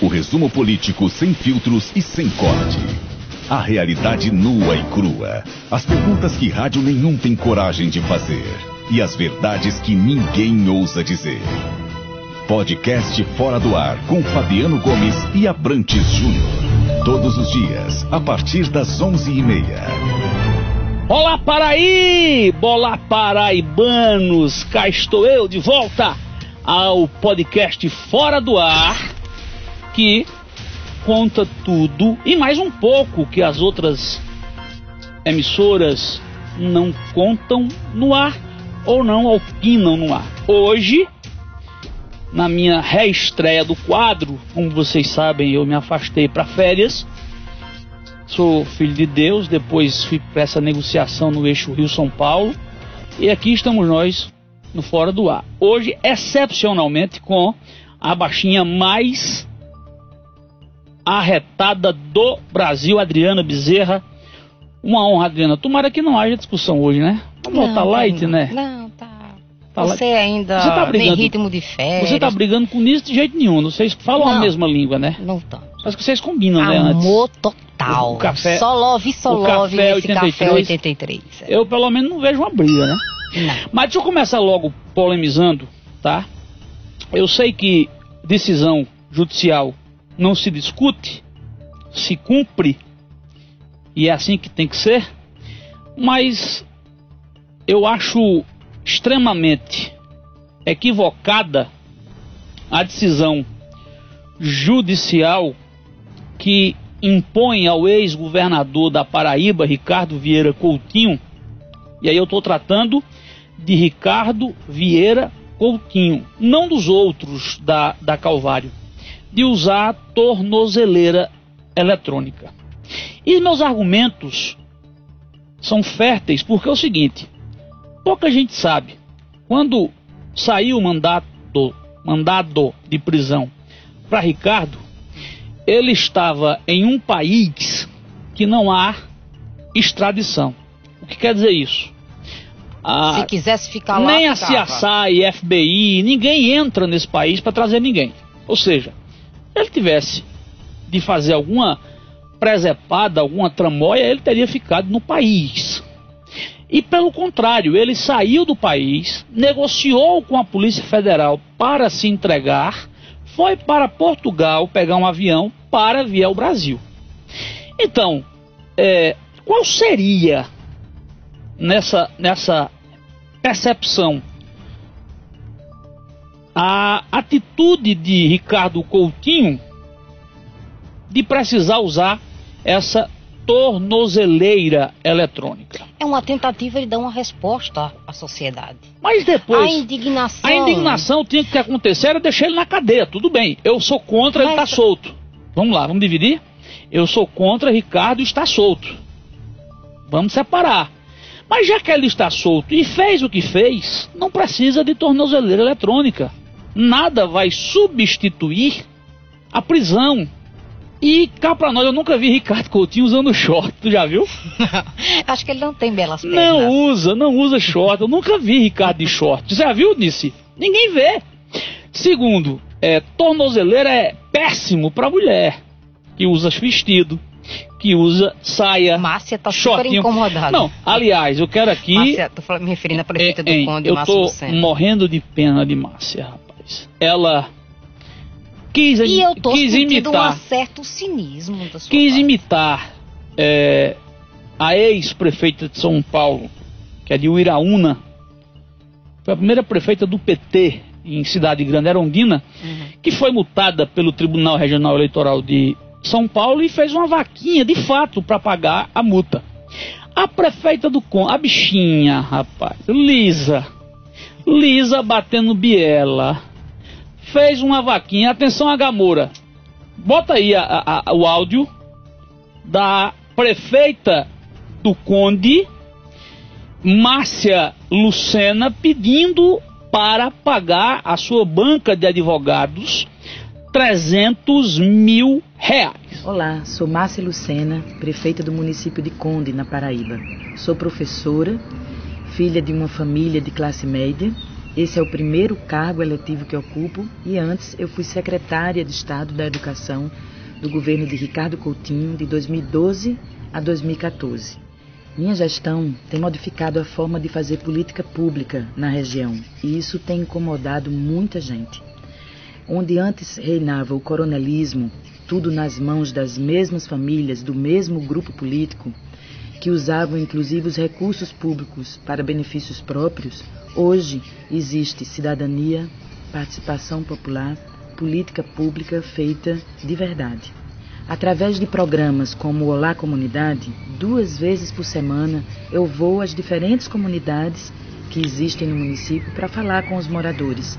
O resumo político sem filtros e sem corte. A realidade nua e crua. As perguntas que rádio nenhum tem coragem de fazer. E as verdades que ninguém ousa dizer. Podcast Fora do Ar com Fabiano Gomes e Abrantes Júnior. Todos os dias, a partir das onze e meia. Olá Paraí! Olá paraibanos! Cá estou eu de volta ao podcast Fora do Ar, que conta tudo e mais um pouco que as outras emissoras não contam no ar ou não opinam no ar. Hoje na minha reestreia do quadro. Como vocês sabem, eu me afastei para férias. Sou filho de Deus, depois fui para essa negociação no eixo Rio-São Paulo. E aqui estamos nós no Fora do Ar. Hoje, excepcionalmente, com a baixinha mais arretada do Brasil, Adriana Bezerra. Uma honra, Adriana. Tomara que não haja discussão hoje, né? Vamos Não, botar light, não. né? Não, tá. Tá Você ainda Você tá brigando- ritmo de férias. Você tá brigando com isso de jeito nenhum. Vocês falam a Não. mesma língua, né? Não tá. Acho que vocês combinam, né? Antes. Amor total. O café- Só love, só love café nesse café 83. 83. Eu, pelo menos, não vejo uma briga, né? Não. Mas deixa eu começar logo polemizando, tá? Eu sei que decisão judicial não se discute, se cumpre, e é assim que tem que ser, mas eu acho extremamente equivocada a decisão judicial que impõe ao ex-governador da Paraíba, Ricardo Vieira Coutinho, e aí eu estou tratando de Ricardo Vieira Coutinho, não dos outros da, da Calvário, de usar tornozeleira eletrônica. E meus argumentos são férteis porque é o seguinte: pouca gente sabe, quando saiu o mandato, mandado de prisão para Ricardo, ele estava em um país que não há extradição. O que quer dizer isso? A- Se quisesse ficar lá, nem a ficava. CSI, FBI, ninguém entra nesse país para trazer ninguém. Ou seja, tivesse de fazer alguma presepada, alguma tramóia, ele teria ficado no país. E pelo contrário, ele saiu do país, negociou com a Polícia Federal para se entregar, foi para Portugal pegar um avião para vir ao Brasil. Então, é, qual seria nessa, nessa percepção a atitude de Ricardo Coutinho de precisar usar essa tornozeleira eletrônica. É uma tentativa de dar uma resposta à sociedade. Mas a depois, indignação. a indignação tinha que acontecer era deixar ele na cadeia. Tudo bem, eu sou contra ele Mas- estar solto. Vamos lá, vamos dividir? Eu sou contra Ricardo estar solto. Vamos separar. Mas já que ele está solto e fez o que fez, não precisa de tornozeleira eletrônica. Nada vai substituir a prisão. E cá pra nós, eu nunca vi Ricardo Coutinho usando short, tu já viu? Acho que ele não tem belas pernas. Não usa, não usa short. Eu nunca vi Ricardo de short. Você já viu, Nice? Ninguém vê. Segundo, é, tornozeleira é péssimo pra mulher que usa vestido, que usa saia, Márcia tá super shortinho. incomodada. Não, aliás, eu quero aqui. Márcia, tô falando, me referindo à prefeita do é, hein, Conde, eu Márcia tô Lucena. morrendo de pena de Márcia, rapaz. Ela quis, E eu tô quis imitar um certo cinismo da sua quis parte. imitar é, a ex-prefeita de São Paulo, que é de Uiraúna, foi a primeira prefeita do PT em Cidade Grande, Erondina, Uhum. que foi multada pelo Tribunal Regional Eleitoral de São Paulo e fez uma vaquinha de fato para pagar a multa. A prefeita do Con, a bichinha, rapaz, Lisa, Lisa batendo biela, fez uma vaquinha. Atenção, Agamora, bota aí a- a- a- o áudio da prefeita do Conde, Márcia Lucena, pedindo para pagar a sua banca de advogados 300 mil reais. Olá, sou Márcia Lucena, prefeita do município de Conde, na Paraíba. Sou professora, filha de uma família de classe média Esse é o primeiro cargo eletivo que ocupo e antes eu fui secretária de Estado da Educação do governo de Ricardo Coutinho de 2012 a 2014. Minha gestão tem modificado a forma de fazer política pública na região e isso tem incomodado muita gente. Onde antes reinava o coronelismo, tudo nas mãos das mesmas famílias, do mesmo grupo político, que usavam inclusive os recursos públicos para benefícios próprios, hoje existe cidadania, participação popular, política pública feita de verdade. Através de programas como Olá Comunidade, duas vezes por semana eu vou às diferentes comunidades que existem no município para falar com os moradores,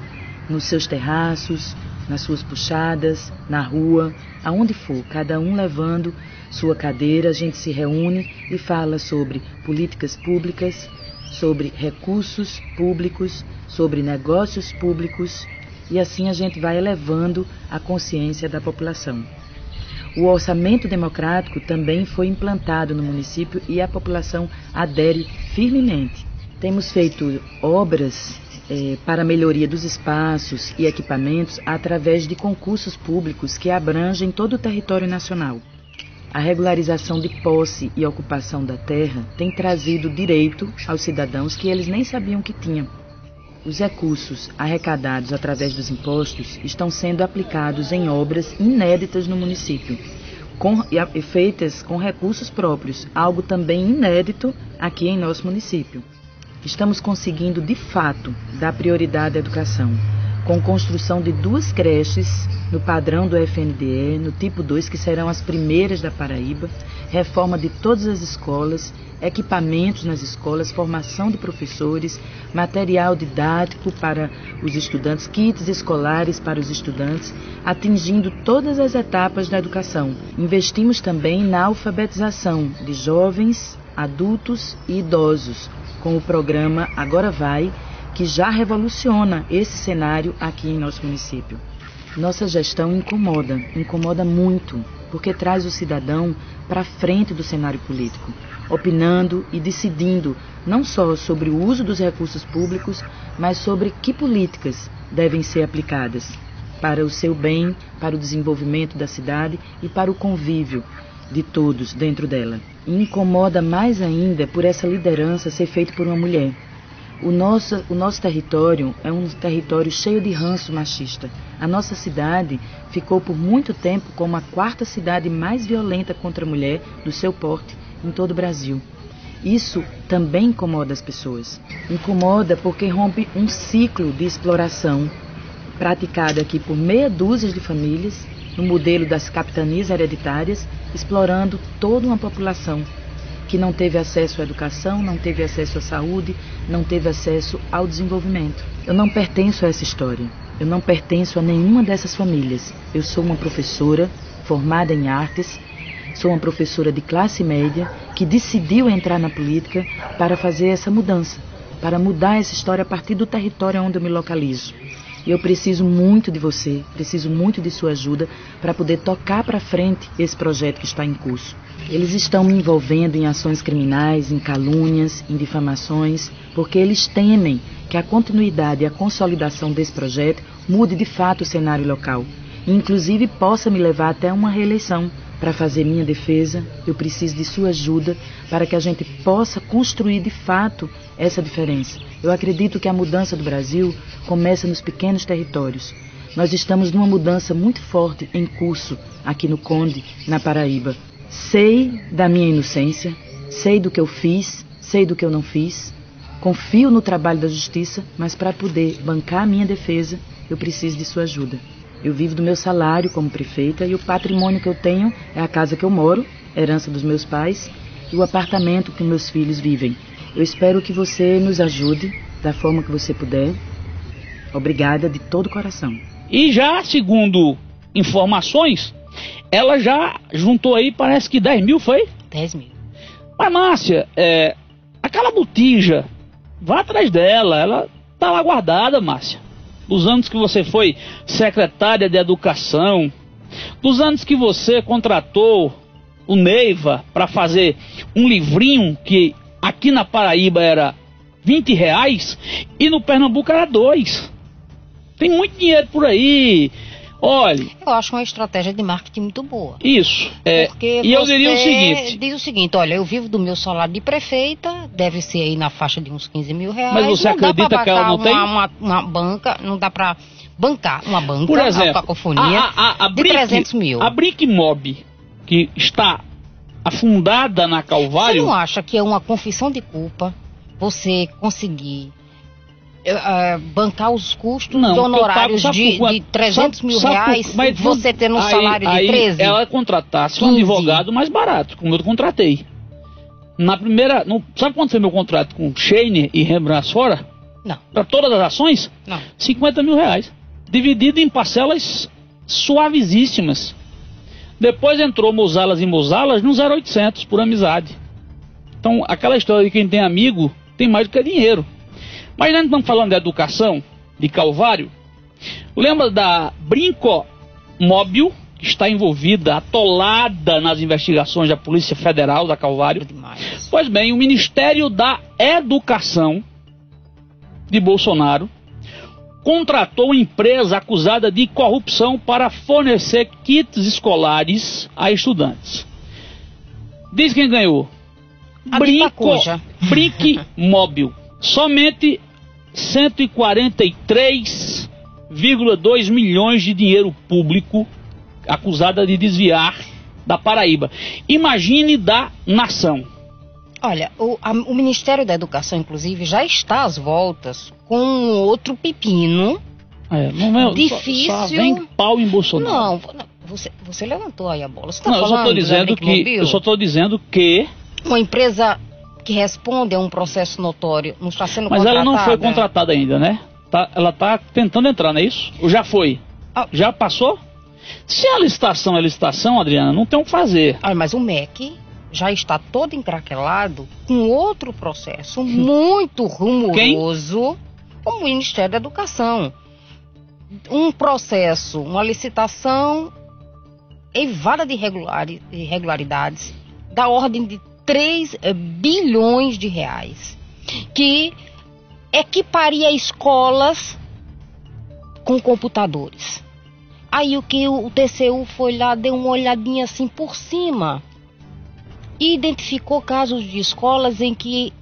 nos seus terraços, nas suas puxadas, na rua, aonde for, cada um levando sua cadeira, a gente se reúne e fala sobre políticas públicas, sobre recursos públicos, sobre negócios públicos e assim a gente vai elevando a consciência da população. O orçamento democrático também foi implantado no município e a população adere firmemente. Temos feito obras eh, para melhoria dos espaços e equipamentos através de concursos públicos que abrangem todo o território nacional. A regularização de posse e ocupação da terra tem trazido direito aos cidadãos que eles nem sabiam que tinham. Os recursos arrecadados através dos impostos estão sendo aplicados em obras inéditas no município, com, feitas com recursos próprios, algo também inédito aqui em nosso município. Estamos conseguindo, de fato, dar prioridade à educação com construção de duas creches no padrão do FNDE, no tipo 2, que serão as primeiras da Paraíba, reforma de todas as escolas, equipamentos nas escolas, formação de professores, material didático para os estudantes, kits escolares para os estudantes, atingindo todas as etapas da educação. Investimos também na alfabetização de jovens, adultos e idosos, com o programa Agora Vai, que já revoluciona esse cenário aqui em nosso município. Nossa gestão incomoda, incomoda muito, porque traz o cidadão para frente do cenário político, opinando e decidindo não só sobre o uso dos recursos públicos, mas sobre que políticas devem ser aplicadas para o seu bem, para o desenvolvimento da cidade e para o convívio de todos dentro dela. E incomoda mais ainda por essa liderança ser feita por uma mulher. O nosso, o nosso território é um território cheio de ranço machista. A nossa cidade ficou por muito tempo como a quarta cidade mais violenta contra a mulher do seu porte em todo o Brasil. Isso também incomoda as pessoas. Incomoda porque rompe um ciclo de exploração praticado aqui por meia dúzia de famílias, no modelo das capitanias hereditárias, explorando toda uma população que não teve acesso à educação, não teve acesso à saúde, não teve acesso ao desenvolvimento. Eu não pertenço a essa história. Eu não pertenço a nenhuma dessas famílias. Eu sou uma professora formada em artes, sou uma professora de classe média que decidiu entrar na política para fazer essa mudança, para mudar essa história a partir do território onde eu me localizo. E eu preciso muito de você, preciso muito de sua ajuda para poder tocar para frente esse projeto que está em curso. Eles estão me envolvendo em ações criminais, em calúnias, em difamações, porque eles temem que a continuidade e a consolidação desse projeto mude de fato o cenário local, e inclusive possa me levar até uma reeleição. Para fazer minha defesa, eu preciso de sua ajuda para que a gente possa construir de fato essa diferença. Eu acredito que a mudança do Brasil começa nos pequenos territórios. Nós estamos numa mudança muito forte em curso aqui no Conde, na Paraíba. Sei da minha inocência, sei do que eu fiz, sei do que eu não fiz. Confio no trabalho da justiça, mas para poder bancar a minha defesa, eu preciso de sua ajuda. Eu vivo do meu salário como prefeita e o patrimônio que eu tenho é a casa que eu moro, herança dos meus pais, e o apartamento que meus filhos vivem. Eu espero que você nos ajude da forma que você puder. Obrigada de todo o coração. E já, segundo informações, ela já juntou aí, parece que 10 mil, foi? 10 mil. Mas, Márcia, é, aquela botija, vá atrás dela, ela tá lá guardada, Márcia dos anos que você foi secretária de educação, dos anos que você contratou o Neiva para fazer um livrinho que aqui na Paraíba era 20 reais e no Pernambuco era 2. Tem muito dinheiro por aí. Olhe. Eu acho uma estratégia de marketing muito boa. Isso. É, Porque e eu diria o seguinte. Diz o seguinte: olha, eu vivo do meu salário de prefeita, deve ser aí na faixa de uns 15 mil reais. Mas você não acredita que ela não uma, tem? Uma, uma banca, não dá pra bancar uma banca, Por exemplo, a cacofonia a, a, a de Brick, 300 mil. A Brick Mob, que está afundada na Você Calvário. não acha que é uma confissão de culpa você conseguir eh, bancar os custos Não, pago, honorários de, por de 300 mil Sabe- reais, mas você tendo um aí- salário de 13? ela contratasse um 15. advogado mais barato, como eu contratei. Na primeira. No, sabe quanto foi meu contrato com Shane e Rembrandt fora? Não, Para todas as ações? não. 50 mil reais. Dividido em parcelas suavíssimas. Depois entrou Mozalas e Mozalas no 0800 por amizade. Então, aquela história de quem tem amigo tem mais do que dinheiro. Mas nós estamos falando de educação, de Calvário. Lembra da Brinco Móbil, que está envolvida, atolada nas investigações da Polícia Federal da Calvário? Demais. Pois bem, o Ministério da Educação de Bolsonaro contratou uma empresa acusada de corrupção para fornecer kits escolares a estudantes. Diz quem ganhou? A Brinco. Brinque Móvel. Somente 143,2 milhões de dinheiro público acusada de desviar da Paraíba. Imagine da nação. Olha, o, a- o Ministério da Educação, inclusive, já está às voltas com outro pepino. É, não é, Difícil. Só, só vem pau em Bolsonaro. Não, você, você levantou aí a bola. Você está Não, eu só falando estou dizendo que eu só estou dizendo que, Uma empresa que responde a um processo notório não está sendo mas ela não foi contratada? contratada ainda, né? Tá- ela está tentando entrar, não é isso? Ou já foi? Ah. Já passou? Se a licitação é licitação, Adriana, não tem o que fazer. Olha, mas o MEC já está todo encraquelado com outro processo muito rumoroso, o Ministério da Educação. Um processo, uma licitação evada de irregulari- irregularidades da ordem de 3 bilhões de reais, que equiparia escolas com computadores. Aí o que o TCU foi lá, deu uma olhadinha assim por cima e identificou casos de escolas em que,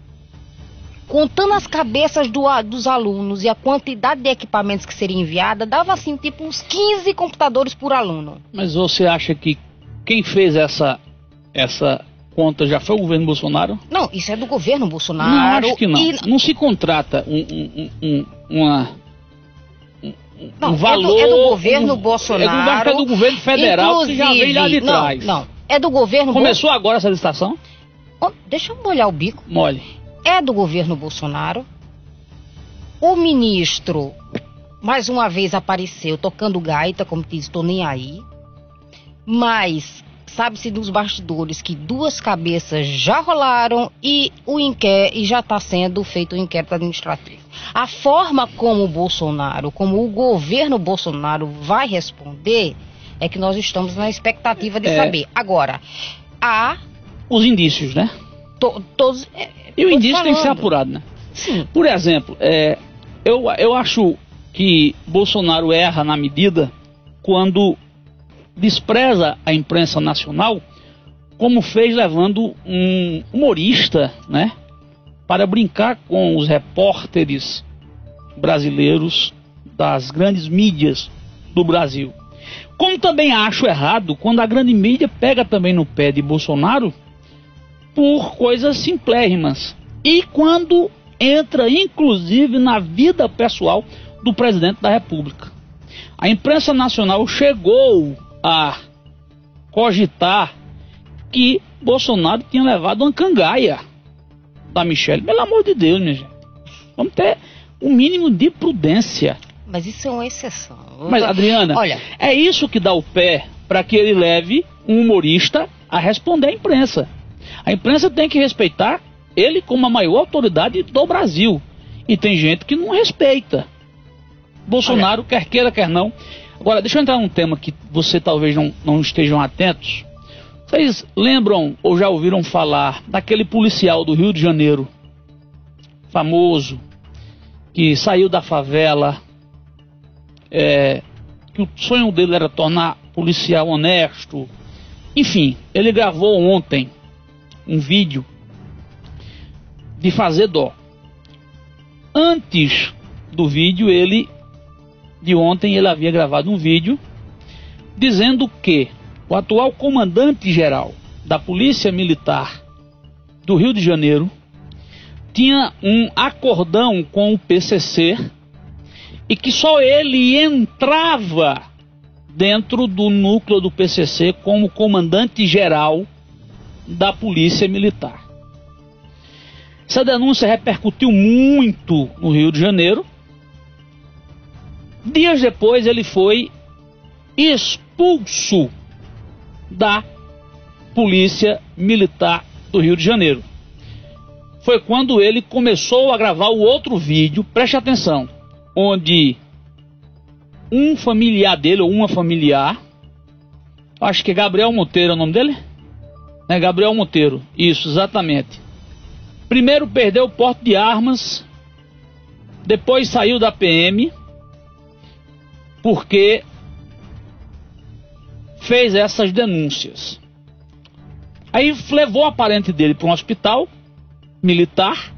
contando as cabeças do dos alunos e a quantidade de equipamentos que seria enviada, dava assim tipo uns 15 computadores por aluno. Mas você acha que quem fez essa, essa conta já foi o governo Bolsonaro? Não, isso é do governo Bolsonaro. não, acho que não. e- Não se contrata um, um- um- um- uma, um, Não, é do- valor... é do governo um- Bolsonaro. É do, é do governo federal que já vem lá de Inclusive- trás. Não, não. É do governo Começou agora essa licitação? Oh, Deixa eu molhar o bico. Mole. é do governo Bolsonaro. O ministro, mais uma vez, apareceu tocando gaita, como diz, estou nem aí. Mas sabe-se dos bastidores que duas cabeças já rolaram e o inquérito e já está sendo feito o inquérito administrativo. A forma como o Bolsonaro, como o governo Bolsonaro vai responder, é que nós estamos na expectativa de É. saber. Agora, há Os indícios, né? to- todos. é, E o indício tem que ser falando. apurado, né? Sim. Por exemplo, é, eu, eu acho que Bolsonaro erra na medida quando despreza a imprensa nacional, como fez levando um humorista, né, para brincar com os repórteres brasileiros das grandes mídias do Brasil. Como também acho errado quando a grande mídia pega também no pé de Bolsonaro por coisas simplérrimas. E quando entra inclusive na vida pessoal do presidente da República. A imprensa nacional chegou a cogitar que Bolsonaro tinha levado uma cangaia da Michelle. Pelo amor de Deus, minha gente. Vamos ter o mínimo de prudência. Mas isso é uma exceção. Mas, Adriana, Olha, é isso que dá o pé para que ele leve um humorista a responder à imprensa. A imprensa tem que respeitar ele como a maior autoridade do Brasil. E tem gente que não respeita. Bolsonaro, quer queira, quer não. Agora, deixa eu entrar num tema que você talvez não, não estejam atentos. Vocês lembram ou já ouviram falar daquele policial do Rio de Janeiro famoso, que saiu da favela, é, que o sonho dele era tornar policial honesto. Enfim, ele gravou ontem um vídeo de fazer dó. Antes do vídeo, ele de ontem ele havia gravado um vídeo dizendo que o atual comandante geral da Polícia Militar do Rio de Janeiro tinha um acordão com o PCC e que só ele entrava dentro do núcleo do PCC como comandante geral da Polícia Militar. Essa denúncia repercutiu muito no Rio de Janeiro. Dias depois ele foi expulso da Polícia Militar do Rio de Janeiro. Foi quando ele começou a gravar o outro vídeo, preste atenção, onde um familiar dele, ou uma familiar, acho que é Gabriel Monteiro é o nome dele? É Gabriel Monteiro, isso, exatamente. Primeiro perdeu o porte de armas, depois saiu da PM, porque fez essas denúncias. Aí levou a parente dele para um hospital militar,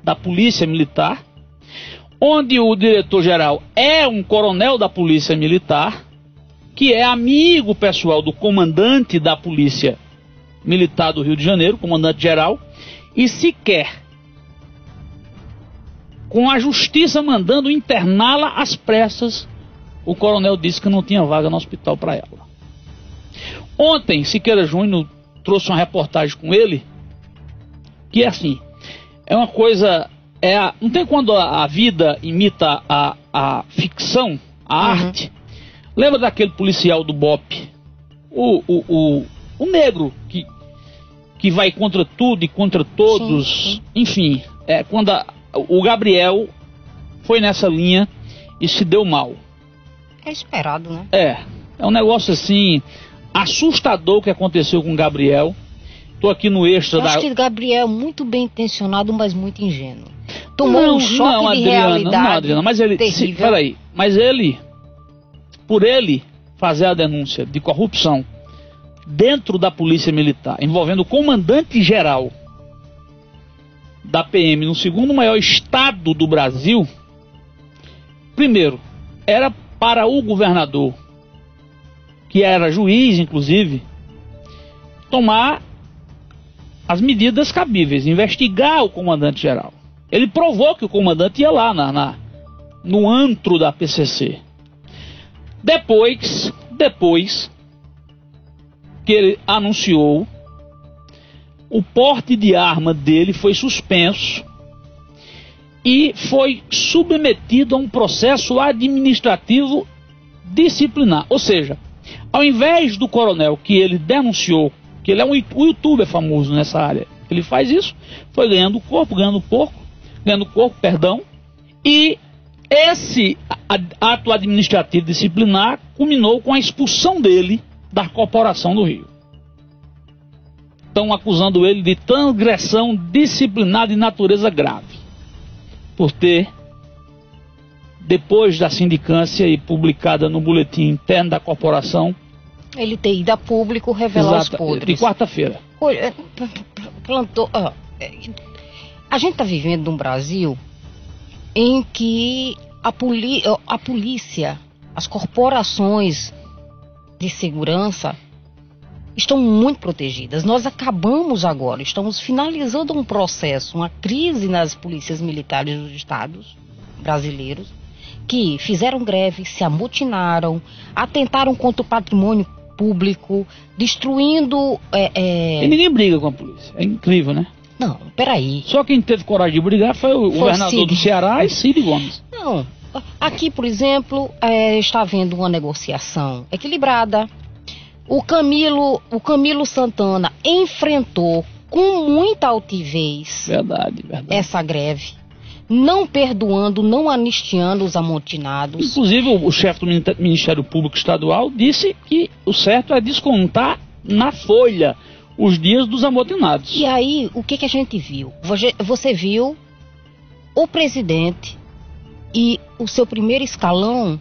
da polícia militar, onde o diretor-geral é um coronel da polícia militar, que é amigo pessoal do comandante da polícia militar do Rio de Janeiro, comandante-geral, e sequer com a justiça mandando interná-la às pressas, o coronel disse que não tinha vaga no hospital para ela. Ontem, Siqueira Júnior trouxe uma reportagem com ele que é assim, é uma coisa, é a, não tem quando a, a vida imita a, a ficção, a uhum. arte. Lembra daquele policial do BOP? O, o, o, o negro que, que vai contra tudo e contra todos. Sim, sim. Enfim, é quando a, o Gabriel foi nessa linha e se deu mal. É esperado, né? É. É um negócio assim assustador que aconteceu com o Gabriel. Tô aqui no extra Eu da. Acho que Gabriel é muito bem intencionado, mas muito ingênuo. Tomou não, um choque não, Adriana, de realidade. Não, Adriana, mas ele. Terrível. Se, peraí, mas ele, por ele fazer a denúncia de corrupção dentro da polícia militar, envolvendo o comandante geral da PM no segundo maior estado do Brasil, primeiro, era para o governador que era juiz, inclusive, tomar as medidas cabíveis, investigar o comandante-geral. Ele provou que o comandante ia lá na, na, no antro da PCC. Depois, depois que ele anunciou, o porte de arma dele foi suspenso e foi submetido a um processo administrativo disciplinar. Ou seja, ao invés do coronel que ele denunciou, que ele é um youtuber famoso nessa área, ele faz isso, foi ganhando corpo, ganhando pouco, ganhando corpo, perdão, e esse ato administrativo disciplinar culminou com a expulsão dele da corporação do Rio. Estão acusando ele de transgressão disciplinar de natureza grave, por ter depois da sindicância e publicada no boletim interno da corporação, ele ter ido a público revelar Exato, os podres. De quarta-feira. É, plantou. Ah, a gente está vivendo num Brasil em que a, a polícia, as corporações de segurança estão muito protegidas. Nós acabamos agora, estamos finalizando um processo, uma crise nas polícias militares dos estados brasileiros que fizeram greve, se amotinaram, atentaram contra o patrimônio público, destruindo. É, é... E ninguém briga com a polícia. É incrível, né? Não, peraí. Só quem teve coragem de brigar foi o foi governador Cid. do Ceará e Cid Gomes. Não. Aqui, por exemplo, é, está havendo uma negociação equilibrada. O Camilo, o Camilo Santana enfrentou com muita altivez verdade, verdade. essa greve não perdoando, não anistiando os amotinados. Inclusive, o chefe do Ministério Público Estadual disse que o certo é descontar na folha os dias dos amotinados. E aí, o que, que a gente viu? Você viu o presidente e o seu primeiro escalão,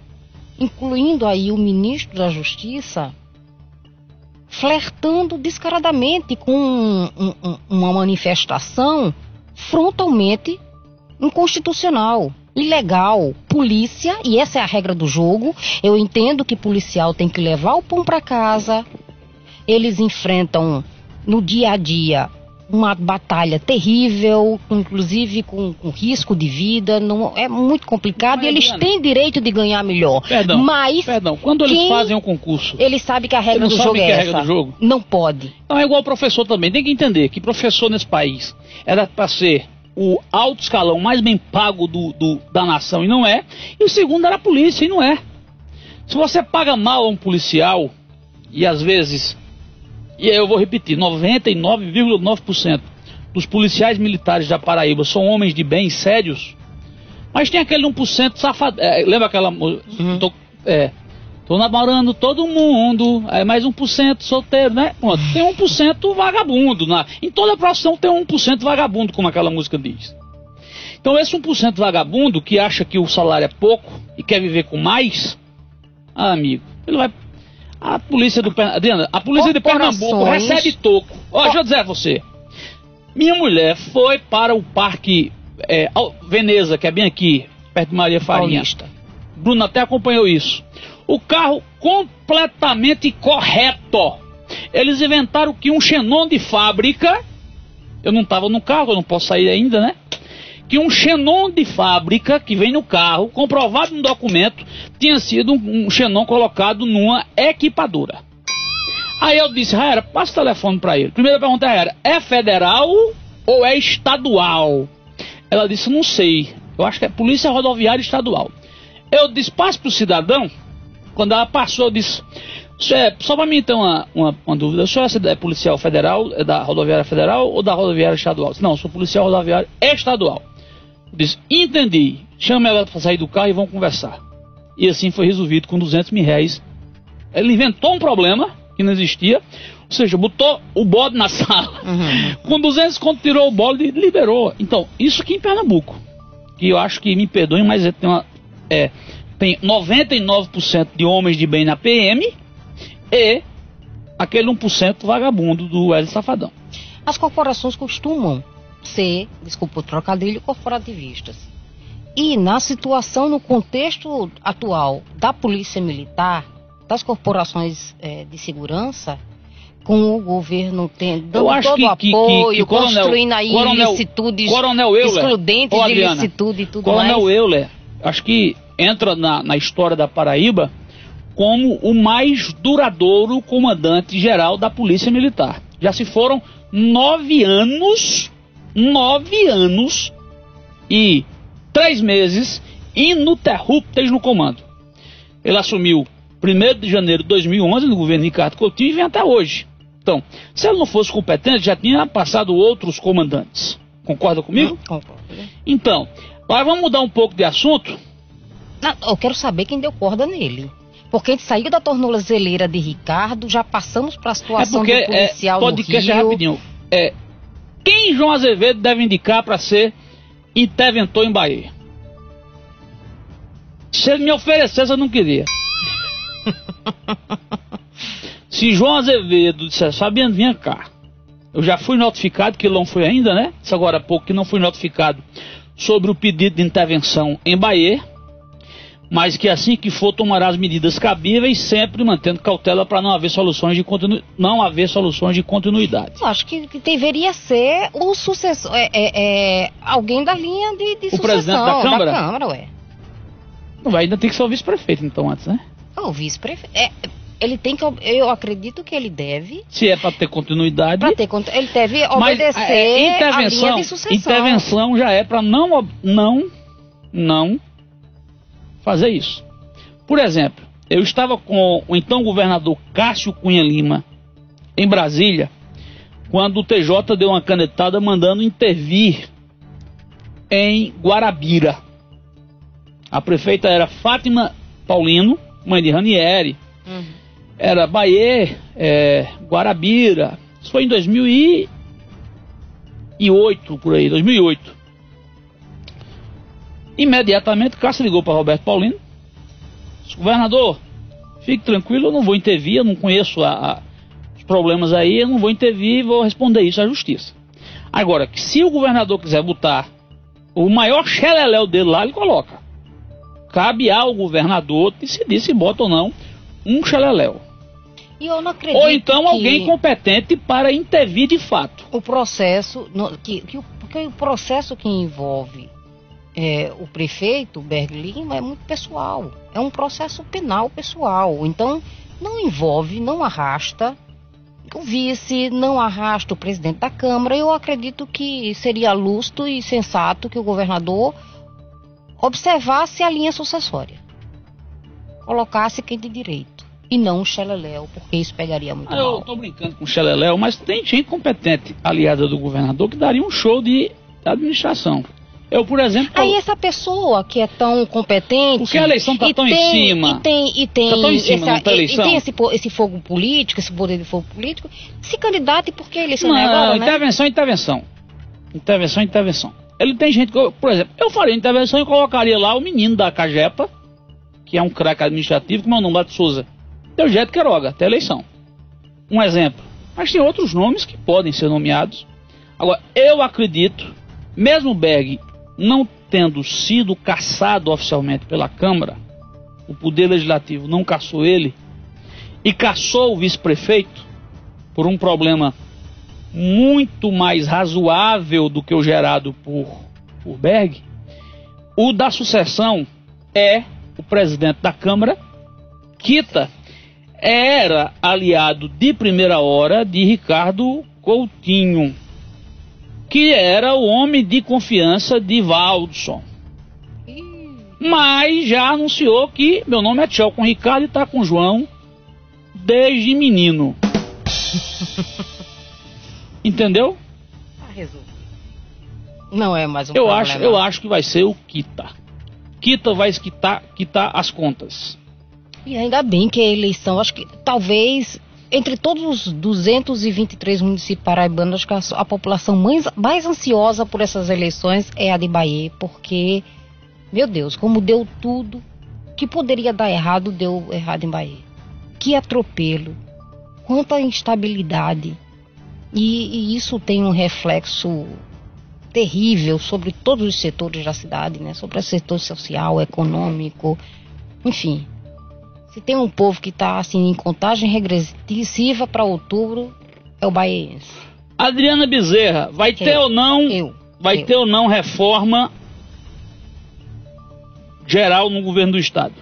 incluindo aí o ministro da Justiça, flertando descaradamente com um, um, uma manifestação frontalmente inconstitucional, ilegal. Polícia, e essa é a regra do jogo, eu entendo que policial tem que levar o pão para casa. Eles enfrentam no dia a dia uma batalha terrível, inclusive com, com risco de vida, não é muito complicado mas, e eles têm direito de ganhar melhor. Perdão, mas perdão, quando eles fazem um concurso, eles sabem que a regra do jogo é, é essa. Jogo? Não pode. Então é igual o professor também, tem que entender que professor nesse país era para ser o alto escalão mais bem pago do, do, da nação e não é, e o segundo era a polícia e não é. Se você paga mal a um policial e às vezes e eu vou repetir, 99,9% dos policiais militares da Paraíba são homens de bem, sérios. Mas tem aquele 1% safado. É, lembra aquela. Uhum. Tô, é, tô namorando todo mundo, é mais 1% solteiro, né? Pronto, tem 1% vagabundo. Na, em toda a profissão tem 1% vagabundo, como aquela música diz. Então, esse 1% vagabundo que acha que o salário é pouco e quer viver com mais, ah, amigo, ele vai a polícia do Adriana, a polícia de Pernambuco recebe toco. Ó, deixa eu dizer a você. Minha mulher foi para o parque é, Veneza, que é bem aqui, perto de Maria Farinha. Paulista. Bruno até acompanhou isso. O carro completamente correto. Eles inventaram que um xenon de fábrica. Eu não estava no carro, eu não posso sair ainda, né? Que um xenon de fábrica que vem no carro, comprovado no documento, tinha sido um, um xenon colocado numa equipadora. Aí eu disse, Raera, passa o telefone para ele. Primeira pergunta era, é federal ou é estadual? Ela disse, não sei. Eu acho que é Polícia Rodoviária Estadual. Eu disse, passe para o cidadão. Quando ela passou, eu disse, é, só para mim então uma, uma, uma, dúvida, o senhor é policial federal, é da rodoviária federal ou da rodoviária estadual? Não, sou policial rodoviário estadual. Disse, entendi. Chama ela para sair do carro e vão conversar. E assim foi resolvido com 200 mil reais. Ele inventou um problema que não existia. Ou seja, botou o bode na sala. Uhum. Com 200 conto tirou o bode e liberou. Então, isso aqui em Pernambuco. Que eu acho que me perdoem, mas tem, uma, é, tem 99% de homens de bem na PM e aquele 1% vagabundo do Hélio Safadão. As corporações costumam ser, desculpa o trocadilho, corporativistas. E na situação, no contexto atual da polícia militar, das corporações é, de segurança, com o governo tendo dando todo o apoio, que, que, que coronel, construindo aí coronel, ilicitudes coronel Euler, excludentes de ilicitude e tudo coronel mais. Coronel Euler, acho que entra na, na história da Paraíba como o mais duradouro comandante-geral da Polícia Militar. Já se foram nove anos nove anos e três meses ininterruptos no comando. Ele assumiu 1 de janeiro de 2011 no governo Ricardo Coutinho e vem até hoje. Então, se ele não fosse competente, já tinha passado outros comandantes. Concorda comigo? Concordo. Então, agora vamos mudar um pouco de assunto. Não, eu quero saber quem deu corda nele. Porque a gente saiu da tornozeleira de Ricardo, já passamos para a situação é porque, do policial é, podcast no Rio. rapidinho. É, quem João Azevedo deve indicar para ser interventor em Bahia? Se ele me oferecesse, eu não queria. Se João Azevedo dissesse, Fabiano, vinha cá. Eu já fui notificado, que não foi ainda, né? Isso agora há pouco que não fui notificado sobre o pedido de intervenção em Bahia mas que assim que for tomará as medidas cabíveis, sempre mantendo cautela para não haver soluções de continu... não haver soluções de continuidade. Eu acho que, deveria ser o sucessor, é, é, é, alguém da linha de, de o sucessão. O presidente da Câmara? Da Câmara, ué. Não, ainda tem que ser o vice-prefeito, então, antes, né? O vice-prefeito. É, ele tem que. Eu acredito que ele deve. Se é para ter continuidade. Para ter Ele deve obedecer Mas, é, intervenção, a linha de sucessão. Intervenção já é para não, não, não fazer isso. Por exemplo, eu estava com o então governador Cássio Cunha Lima em Brasília, quando o TJ deu uma canetada mandando intervir em Guarabira. A prefeita era Fátima Paulino, mãe de Ranieri. Uhum. Era Bahia, é, Guarabira. Isso foi em 2008, por aí, 2008. Imediatamente, Cássio ligou para Roberto Paulino. Governador, fique tranquilo, eu não vou intervir, eu não conheço a, a, os problemas aí, eu não vou intervir e vou responder isso à justiça. Agora, se o governador quiser botar o maior xeleléu dele lá, ele coloca. Cabe ao governador decidir se bota ou não um xeleléu. Ou então alguém competente para intervir de fato. O processo, que, que, porque o processo que envolve é, o prefeito Berg Lima é muito pessoal. É um processo penal pessoal. Então, não envolve, não arrasta o vice, não arrasta o presidente da Câmara. Eu acredito que seria lusto e sensato que o governador observasse a linha sucessória. Colocasse quem de direito. E não o Xeleléu, porque isso pegaria muito ah, mal. Eu estou brincando com o Xeleléu, mas tem gente competente aliada do governador que daria um show de administração. Eu, por exemplo. Aí essa pessoa que é tão competente. Porque a eleição está tão tem, em cima. E tem, e tem, tá tão em cima essa, e, e, tem esse, esse fogo político, esse poder de fogo político, se candidate porque a eleição não, é agora, né? intervenção, intervenção. Intervenção, intervenção. Ele tem gente que, por exemplo, eu faria intervenção e colocaria lá o menino da Cajepa, que é um craque administrativo, como é o nome lá de Souza. Deujeto Queiroga, até a eleição. Um exemplo. Mas tem outros nomes que podem ser nomeados. Agora, eu acredito, mesmo Berg não tendo sido caçado oficialmente pela Câmara, o Poder Legislativo não caçou ele, e caçou o vice-prefeito por um problema muito mais razoável do que o gerado por, por Berg, o da sucessão é o presidente da Câmara, Kita, era aliado de primeira hora de Ricardo Coutinho que era o homem de confiança de Valdson. Mas já anunciou que meu nome é Tchau com Ricardo e está com João desde menino. Entendeu? Tá Não é mais um eu Acho, eu acho que vai ser o Kita. Kita vai quitar, quitar as contas. E ainda bem que a eleição, acho que talvez entre todos os 223 municípios paraibanos, acho que a, a população mais, mais, ansiosa por essas eleições é a de Bahia, porque, meu Deus, como deu tudo que poderia dar errado, deu errado em Bahia. Que atropelo, quanta instabilidade. E, e isso tem um reflexo terrível sobre todos os setores da cidade, né? Sobre o setor social, econômico, enfim. Se tem um povo que está assim em contagem regressiva para outubro, é o baiense. Adriana Bezerra, vai eu, ter ou não? Eu. Vai eu. ter ou não reforma geral no governo do estado?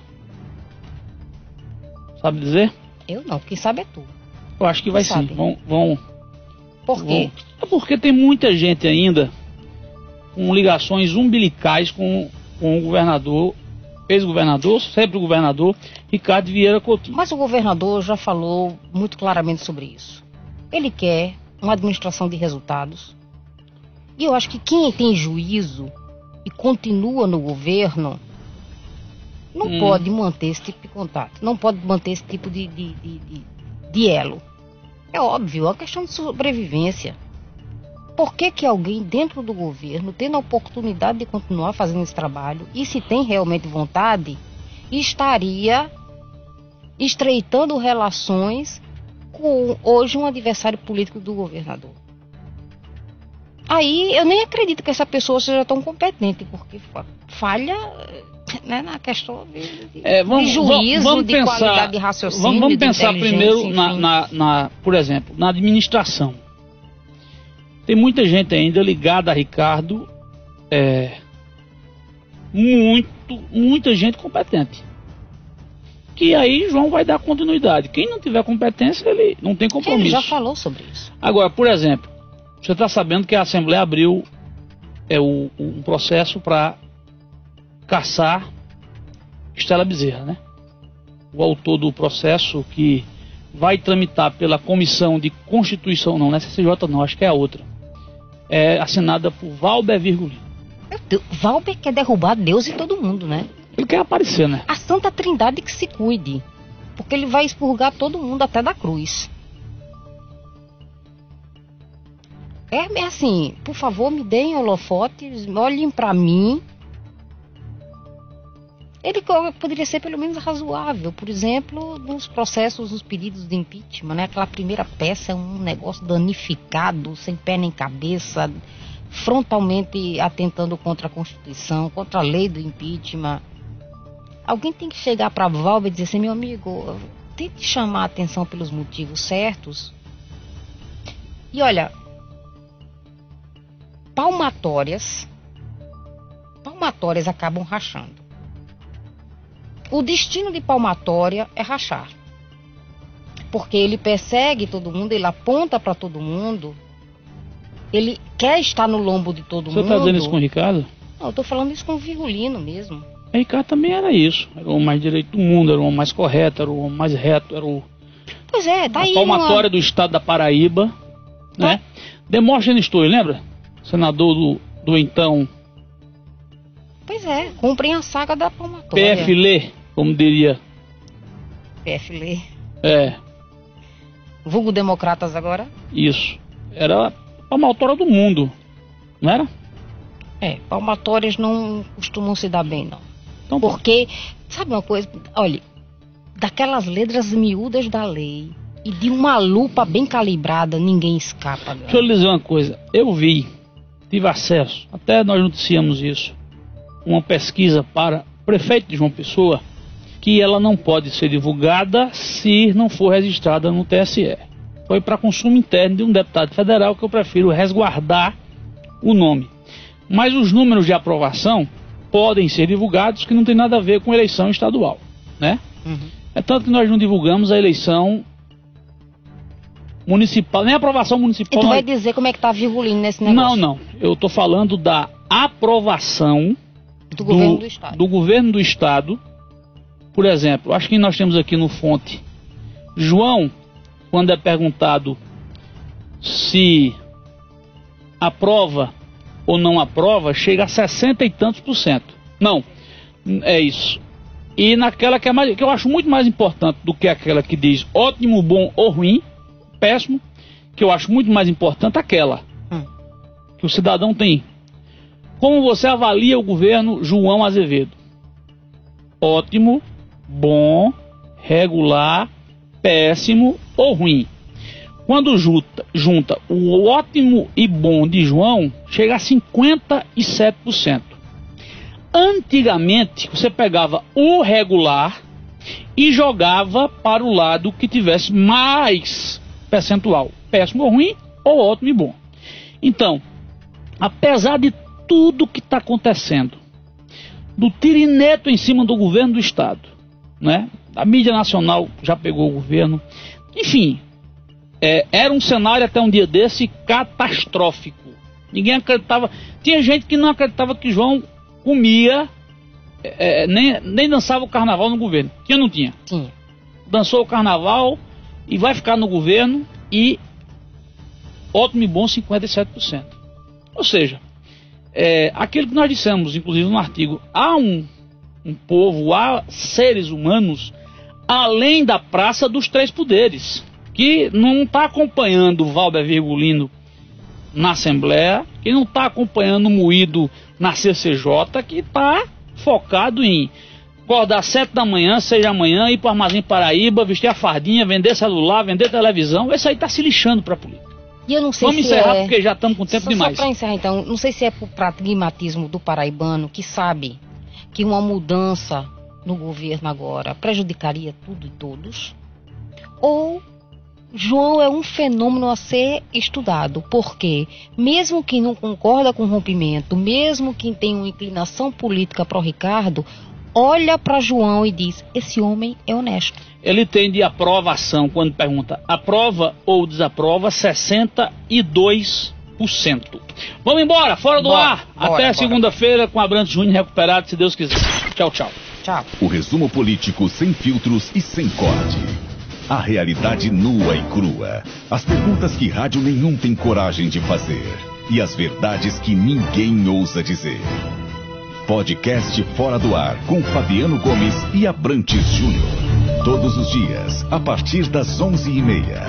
Sabe dizer? Eu não, quem sabe é tu. Eu acho que vai sim. Vão, vão. Por quê? Vão. É porque tem muita gente ainda com ligações umbilicais com, com o governador ex-governador, sempre o governador, Ricardo Vieira Coutinho. Mas o governador já falou muito claramente sobre isso. Ele quer uma administração de resultados. E eu acho que quem tem juízo e continua no governo não hum. pode manter esse tipo de contato, não pode manter esse tipo de, de, de, de, de elo. É óbvio, é uma questão de sobrevivência. Por que, que alguém dentro do governo, tendo a oportunidade de continuar fazendo esse trabalho, e se tem realmente vontade, estaria estreitando relações com hoje um adversário político do governador? Aí eu nem acredito que essa pessoa seja tão competente, porque falha né, na questão de, de, é, vamos, de juízo, vamos de pensar, qualidade de raciocínio. Vamos, vamos pensar primeiro, na, na, na, por exemplo, na administração. Tem muita gente ainda ligada a Ricardo, é, muito, muita gente competente. Que aí João vai dar continuidade. Quem não tiver competência, ele não tem compromisso. Ele já falou sobre isso. Agora, por exemplo, você está sabendo que a Assembleia abriu é, o, um processo para caçar Estela Bezerra, né? O autor do processo que vai tramitar pela Comissão de Constituição, não, não é CCJ não, acho que é a outra é, assinada por Valber Virgulino. Valber quer derrubar Deus e todo mundo, né? Ele quer aparecer, né? A Santa Trindade que se cuide. Porque ele vai expurgar todo mundo até da cruz. É, assim, por favor, me deem holofotes, olhem para mim ele poderia ser pelo menos razoável. Por exemplo, nos processos, nos pedidos de impeachment, né? Aquela primeira peça é um negócio danificado, sem pé nem cabeça, frontalmente atentando contra a Constituição, contra a lei do impeachment. Alguém tem que chegar para a e dizer assim, meu amigo, tente chamar a atenção pelos motivos certos. E olha, palmatórias, palmatórias acabam rachando. O destino de palmatória é rachar. Porque ele persegue todo mundo, ele aponta para todo mundo, ele quer estar no lombo de todo Você mundo. Você tá dizendo isso com o Ricardo? Não, eu tô falando isso com o Virgulino mesmo. O Ricardo também era isso. Era o mais direito do mundo, era o mais correto, era o mais reto, era o. Pois é, tá a aí. palmatória uma... do estado da Paraíba. Tá. Né? Demóstenes Stoy, lembra? Senador do, do então. Pois é, cumprem a saga da palmatória. PFL como diria. PFL. É. Vulgo Democratas agora? Isso. Era a palmatória do mundo, não era? É, palmatórias não costumam se dar bem, não. Então, Porque, sabe uma coisa? Olha, daquelas letras miúdas da lei e de uma lupa bem calibrada, ninguém escapa. Deixa eu lhe dizer uma coisa. Eu vi, tive acesso, até nós noticiamos isso, uma pesquisa para prefeito de João Pessoa que ela não pode ser divulgada se não for registrada no TSE. Foi para consumo interno de um deputado federal que eu prefiro resguardar o nome. Mas os números de aprovação podem ser divulgados que não tem nada a ver com eleição estadual, né? Uhum. É tanto que nós não divulgamos a eleição municipal, nem a aprovação municipal. E tu vai dizer como é que está virgulino nesse negócio? Não, não. Eu estou falando da aprovação do, do, governo do Estado. Do governo do Estado por exemplo, acho que nós temos aqui no fonte João, quando é perguntado se aprova ou não aprova, chega a 60 e tantos por cento. Não, é isso. E naquela que, é mais, que eu acho muito mais importante do que aquela que diz ótimo, bom ou ruim, péssimo, que eu acho muito mais importante aquela hum. que o cidadão tem. Como você avalia o governo João Azevedo? Ótimo, bom, regular, péssimo ou ruim. Quando junta, junta o ótimo e bom de João, chega a 57%. Antigamente, você pegava o regular e jogava para o lado que tivesse mais percentual, péssimo ou ruim, ou ótimo e bom. Então, apesar de tudo que está acontecendo, do tirineto em cima do governo do Estado, né? A mídia nacional já pegou o governo. Enfim, é, era um cenário até um dia desse catastrófico. Ninguém acreditava. Tinha gente que não acreditava que João comia, é, é nem, nem dançava o carnaval no governo. Tinha ou não tinha? Tinha. Dançou o carnaval e vai ficar no governo e ótimo e bom 57%. Ou seja, é, aquilo que nós dissemos, inclusive no artigo, há um um povo, há seres humanos além da praça dos três poderes, que não está acompanhando o Valber Virgulino na Assembleia, que não está acompanhando o Moído na CCJ, que está focado em acordar às sete da manhã, seis da manhã, ir para o Armazém Paraíba, vestir a fardinha, vender celular, vender televisão. Esse aí está se lixando para a política. E eu não sei Vamos se encerrar é... porque já estamos com tempo só, demais. Só para encerrar então, não sei se é por pragmatismo do paraibano que sabe que uma mudança no governo agora prejudicaria tudo e todos, ou João é um fenômeno a ser estudado, porque mesmo quem não concorda com o rompimento, mesmo quem tem uma inclinação política para o Ricardo, olha para João e diz: esse homem é honesto. Ele tem de aprovação, quando pergunta aprova ou desaprova, 62%. Vamos embora, fora do bora, ar. Bora, Até segunda-feira com Abrantes Júnior recuperado, se Deus quiser. Tchau, tchau. Tchau. O resumo político sem filtros e sem corte. A realidade nua e crua. As perguntas que rádio nenhum tem coragem de fazer. E as verdades que ninguém ousa dizer. Podcast Fora do Ar com Fabiano Gomes e Abrantes Júnior. Todos os dias, a partir das onze e meia.